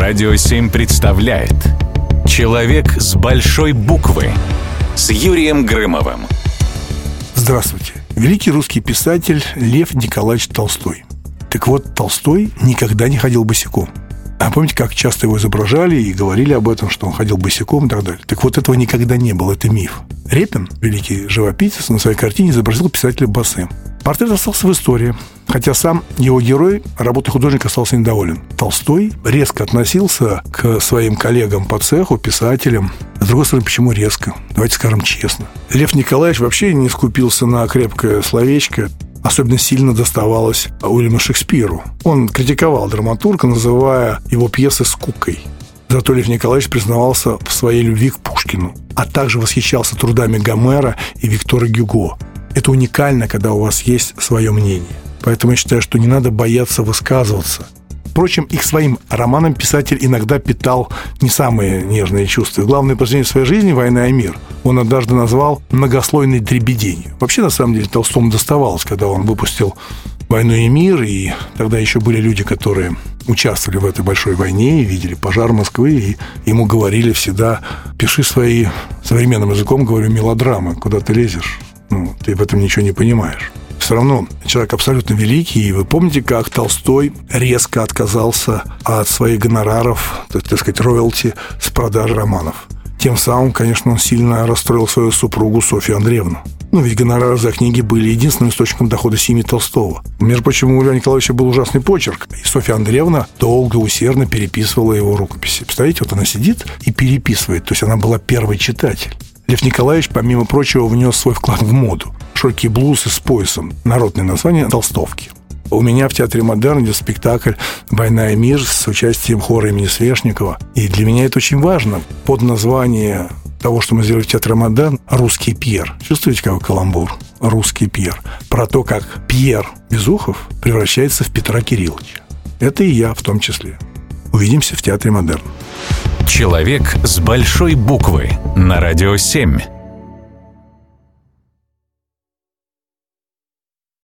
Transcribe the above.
Радио 7 представляет Человек с большой буквы с Юрием Грымовым. Здравствуйте. Великий русский писатель Лев Николаевич Толстой. Так вот, Толстой никогда не ходил босиком. А помните, как часто его изображали и говорили об этом, что он ходил босиком и так далее? Так вот, этого никогда не было, это миф. Репин, великий живописец, на своей картине изобразил писателя босым. Портрет остался в истории, хотя сам его герой работой художника остался недоволен. Толстой резко относился к своим коллегам по цеху, писателям. С другой стороны, почему резко? Давайте скажем честно. Лев Николаевич вообще не скупился на крепкое словечко. Особенно сильно доставалось Уильяму Шекспиру. Он критиковал драматурга, называя его пьесы скукой. Зато Лев Николаевич признавался в своей любви к Пушкину, а также восхищался трудами Гомера и Виктора Гюго – это уникально, когда у вас есть свое мнение. Поэтому я считаю, что не надо бояться высказываться. Впрочем, и к своим романам писатель иногда питал не самые нежные чувства. Главное произведение своей жизни «Война и мир» он однажды назвал «многослойной дребеденью». Вообще, на самом деле, Толстому доставалось, когда он выпустил «Войну и мир», и тогда еще были люди, которые участвовали в этой большой войне и видели пожар Москвы, и ему говорили всегда «пиши свои, современным языком, говорю, мелодрамы, куда ты лезешь» ну, ты в этом ничего не понимаешь. Все равно человек абсолютно великий, и вы помните, как Толстой резко отказался от своих гонораров, так сказать, роялти с продажи романов. Тем самым, конечно, он сильно расстроил свою супругу Софью Андреевну. Ну, ведь гонорары за книги были единственным источником дохода семьи Толстого. Между прочим, у Льва Николаевича был ужасный почерк. И Софья Андреевна долго, усердно переписывала его рукописи. Представляете, вот она сидит и переписывает. То есть она была первый читатель. Лев Николаевич, помимо прочего, внес свой вклад в моду. Широкие блузы с поясом. Народное название – толстовки. У меня в Театре Модерн идет спектакль «Война и мир» с участием хора имени Свешникова. И для меня это очень важно. Под название того, что мы сделали в Театре Модерн, «Русский Пьер». Чувствуете, какой каламбур? «Русский Пьер». Про то, как Пьер Безухов превращается в Петра Кирилловича. Это и я в том числе. Увидимся в Театре Модерн. Человек с большой буквы на радио 7.